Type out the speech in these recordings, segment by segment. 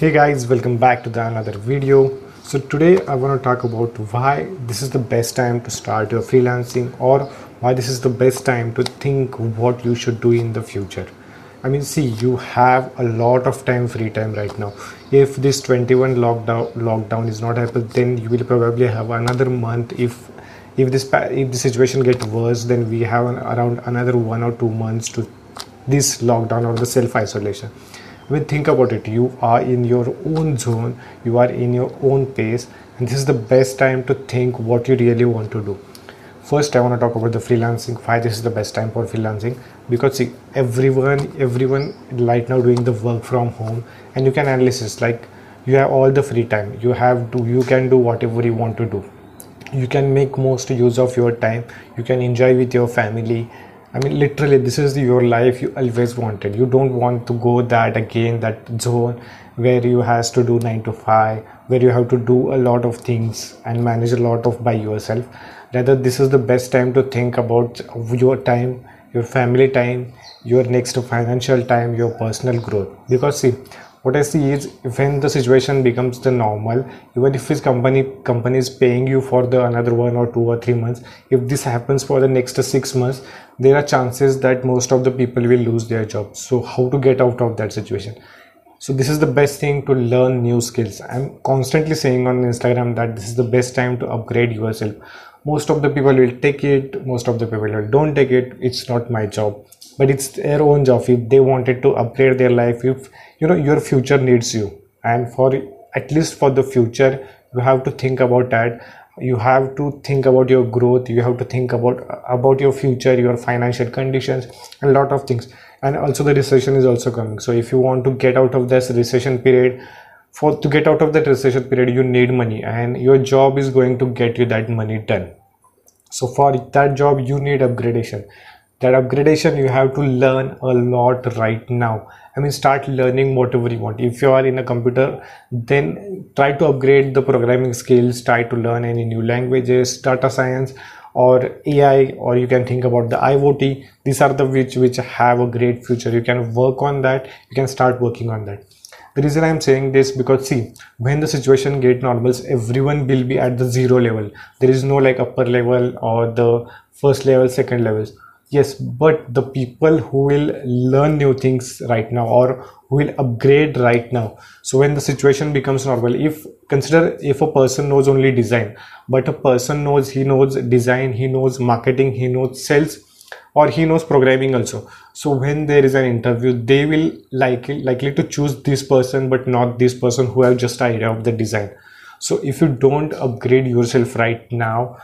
hey guys welcome back to the another video. So today i want to talk about why this is the best time to start your freelancing or why this is the best time to think what you should do in the future. I mean see you have a lot of time free time right now. If this 21 lockdown lockdown is not happened then you will probably have another month. If if this if the situation get worse then we have an, around another one or two months to this lockdown or the self isolation when think about it. You are in your own zone. You are in your own pace. And this is the best time to think what you really want to do. First i want to talk about the freelancing. Why this is the best time for freelancing? Because see, everyone everyone right now doing the work from home. And you can analyze like you have all the free time. You have to you can do whatever you want to do. You can make most use of your time. You can enjoy with your family I mean, literally, this is your life you always wanted. You don't want to go that again, that zone where you has to do nine to five, where you have to do a lot of things and manage a lot of by yourself. Rather, this is the best time to think about your time, your family time, your next financial time, your personal growth. Because see, what I see is when the situation becomes the normal, even if his company company is paying you for the another one or two or three months, if this happens for the next six months, there are chances that most of the people will lose their jobs. So how to get out of that situation? So this is the best thing to learn new skills. I'm constantly saying on Instagram that this is the best time to upgrade yourself. Most of the people will take it, most of the people will don't take it. It's not my job but it's their own job. If they wanted to upgrade their life if you know your future needs you. And for at least for the future you have to think about that. You have to think about your growth. You have to think about about your future your financial conditions and a lot of things. And also the recession is also coming. So if you want to get out of this recession period for to get out of that recession period you need money. And your job is going to get you that money done. So for that job you need upgradation that upgradation you have to learn a lot right now. I mean start learning whatever you want. If you are in a computer then try to upgrade the programming skills try to learn any new languages data science or ai or you can think about the iot these are the which which have a great future. You can work on that. You can start working on that. The reason i'm saying this because see when the situation get normals everyone will be at the zero level. There is no like upper level or the first level second levels yes but the people who will learn new things right now or who will upgrade right now. So when the situation becomes normal if consider if a person knows only design but a person knows he knows design he knows marketing he knows sales or he knows programming also. So when there is an interview they will likely likely to choose this person but not this person who have just idea of the design. So if you don't upgrade yourself right now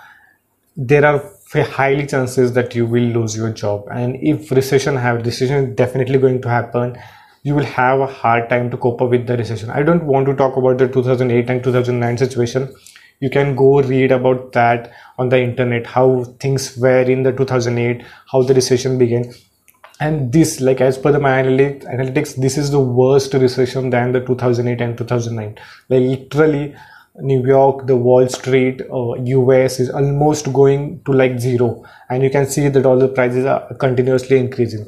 there are highly chances that you will lose your job. And if recession have recession definitely going to happen you will have a hard time to cope up with the recession. I don't want to talk about the 2008 and 2009 situation. You can go read about that on the internet how things were in the 2008 how the recession began. And this like as per the my analytics this is the worst recession than the 2008 and 2009 like literally New York, the Wall Street, uh, US is almost going to like zero, and you can see the prices are continuously increasing.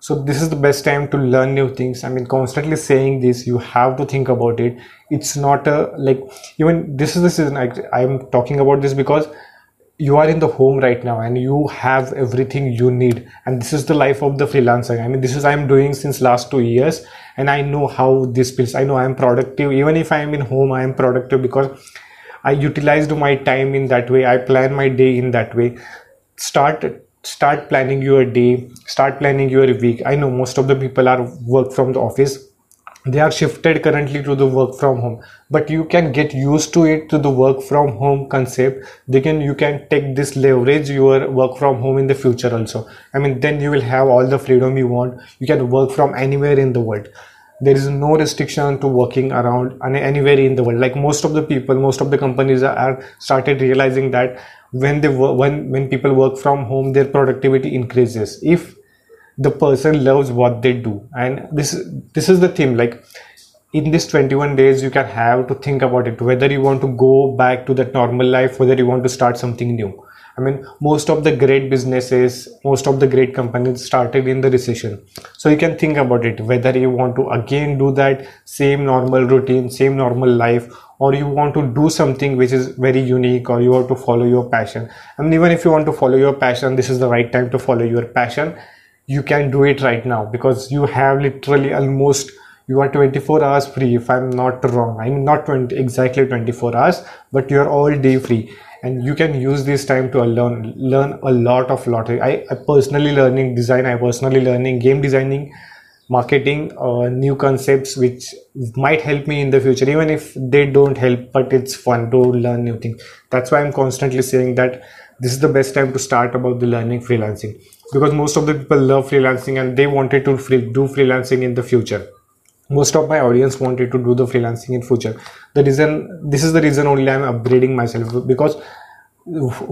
So this is the best time to learn new things. I mean, constantly saying this, you have to think about it. It's not a like even this is the season. I, I'm talking about this because you are in the home right now and you have everything you need. And this is the life of the freelancer. I mean this is i'm doing since last two years and i know how this feels. I know i'm productive. Even if i'm in home i am productive because i utilized my time in that way. I plan my day in that way. Start start planning your day. Start planning your week. I know most of the people are work from the office they are shifted currently to the work from home but you can get used to it to the work from home concept. They can you can take this leverage your work from home in the future also. I mean then you will have all the freedom you want. You can work from anywhere in the world. There is no restriction to working around anywhere in the world. Like most of the people most of the companies are started realizing that when they when when people work from home their productivity increases. If the person loves what they do and this this is the theme like in this 21 days you can have to think about it whether you want to go back to that normal life whether you want to start something new I mean, most of the great businesses, most of the great companies started in the recession. So you can think about it whether you want to again do that same normal routine, same normal life, or you want to do something which is very unique, or you want to follow your passion. I mean, even if you want to follow your passion, this is the right time to follow your passion. You can do it right now because you have literally almost you are 24 hours free if i'm not wrong. I'm not 20 exactly 24 hours but you're all day free. And you can use this time to learn learn a lot of lot. I, I personally learning design i personally learning game designing marketing uh, new concepts which might help me in the future even if they don't help but it's fun to learn new things. That's why i'm constantly saying that this is the best time to start about the learning freelancing because most of the people love freelancing and they wanted to free, do freelancing in the future. Most of my audience wanted to do the freelancing in future. The reason this is the reason only i'm upgrading myself because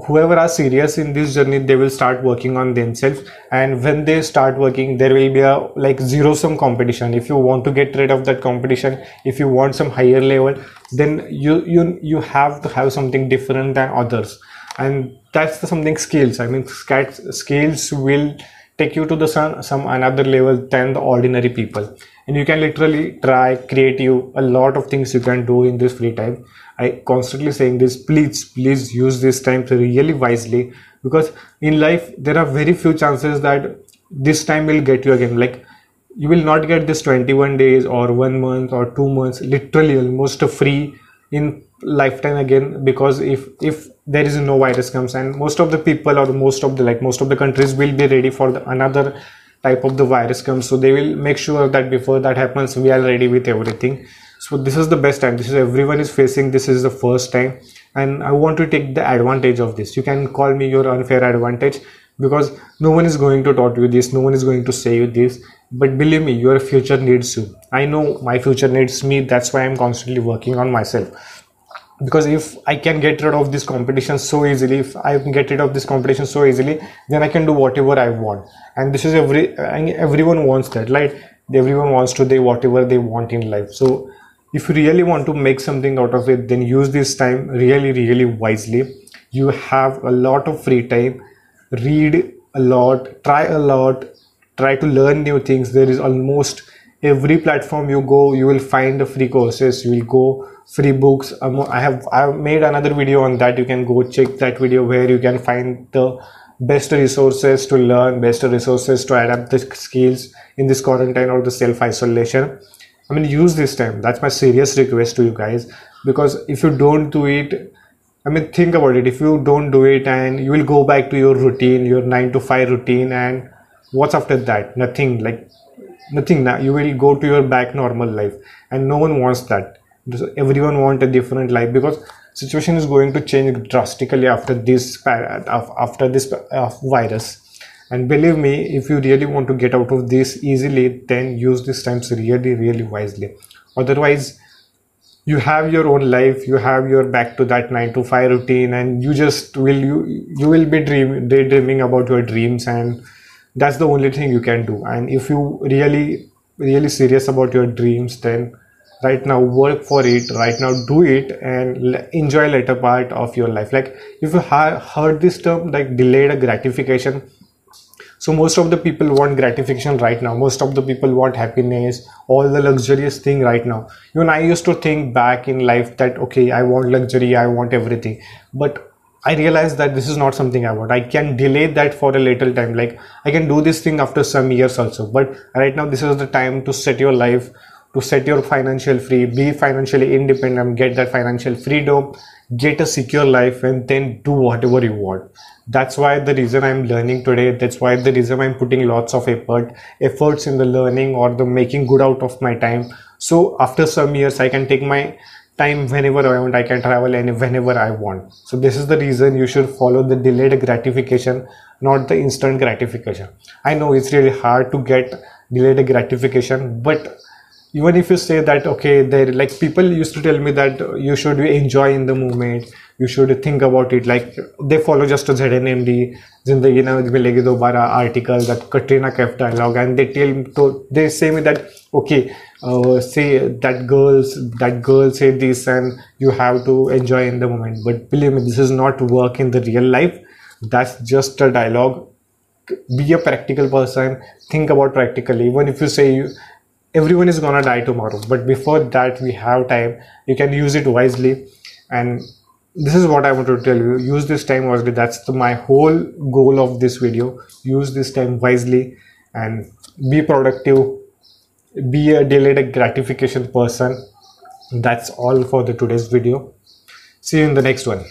whoever are serious in this journey they will start working on themselves. And when they start working there will be a like zero sum competition. If you want to get rid of that competition if you want some higher level then you you you have to have something different than others and that's the something skills i mean skills will take you to the some, some another level than the ordinary people. And you can literally try creative a lot of things you can do in this free time. I constantly saying this please please use this time really wisely. Because in life there are very few chances that this time will get you again. Like you will not get this 21 days or one month or two months literally almost free in lifetime again because if if there is no virus comes and most of the people or most of the like most of the countries will be ready for the, another type of the virus comes. So they will make sure that before that happens we are ready with everything. So this is the best time. This is everyone is facing this is the first time. And i want to take the advantage of this. You can call me your unfair advantage because no one is going to taught you this no one is going to say you this but believe me your future needs you. I know my future needs me. That's why i'm constantly working on myself. Because if i can get rid of this competition so easily if i can get rid of this competition so easily then i can do whatever i want. And this is every everyone wants that right? Everyone wants to do whatever they want in life. So if you really want to make something out of it then use this time really really wisely. You have a lot of free time. Read a lot. Try a lot try to learn new things. There is almost every platform you go you will find free courses. You will go free books. Um, i have i have made another video on that. You can go check that video where you can find the best resources to learn best resources to adapt the skills in this quarantine or the self isolation i mean use this time. That's my serious request to you guys. Because if you don't do it i mean think about it. If you don't do it and you will go back to your routine your 9 to 5 routine and what's after that? Nothing like nothing now you will go to your back normal life. And no one wants that. Everyone want a different life because situation is going to change drastically after this after this virus. And believe me if you really want to get out of this easily then use these times really really wisely. Otherwise you have your own life you have your back to that 9 to 5 routine and you just will you you will be dream, daydreaming about your dreams and that's the only thing you can do. And if you really really serious about your dreams then right now work for it right now do it and enjoy later part of your life. Like if you have heard this term like delayed gratification so most of the people want gratification right now. Most of the people want happiness all the luxurious thing right now. Even i used to think back in life that okay i want luxury i want everything. But I realized that this is not something I want. I can delay that for a little time. Like I can do this thing after some years also. But right now, this is the time to set your life to set your financial free be financially independent get that financial freedom get a secure life and then do whatever you want that's why the reason i'm learning today that's why the reason i'm putting lots of effort efforts in the learning or the making good out of my time so after some years i can take my time whenever i want i can travel and whenever i want. So this is the reason you should follow the delayed gratification not the instant gratification. I know it's really hard to get delayed gratification but even if you say that okay there like people used to tell me that you should enjoy in the moment you should think about it. Like they follow just a ZNMD Zindagi Na Milegi Dobara article that Katrina Kaif dialogue and they tell they say me that okay uh, say that girls that girl say this and you have to enjoy in the moment. But believe me this is not work in the real life. That's just a dialogue. Be a practical person. Think about practically. Even if you say you everyone is gonna die tomorrow. But before that we have time. You can use it wisely. And this is what i want to tell you. Use this time wisely. That's the, my whole goal of this video. Use this time wisely and be productive. Be a delayed gratification person. That's all for the today's video. See you in the next one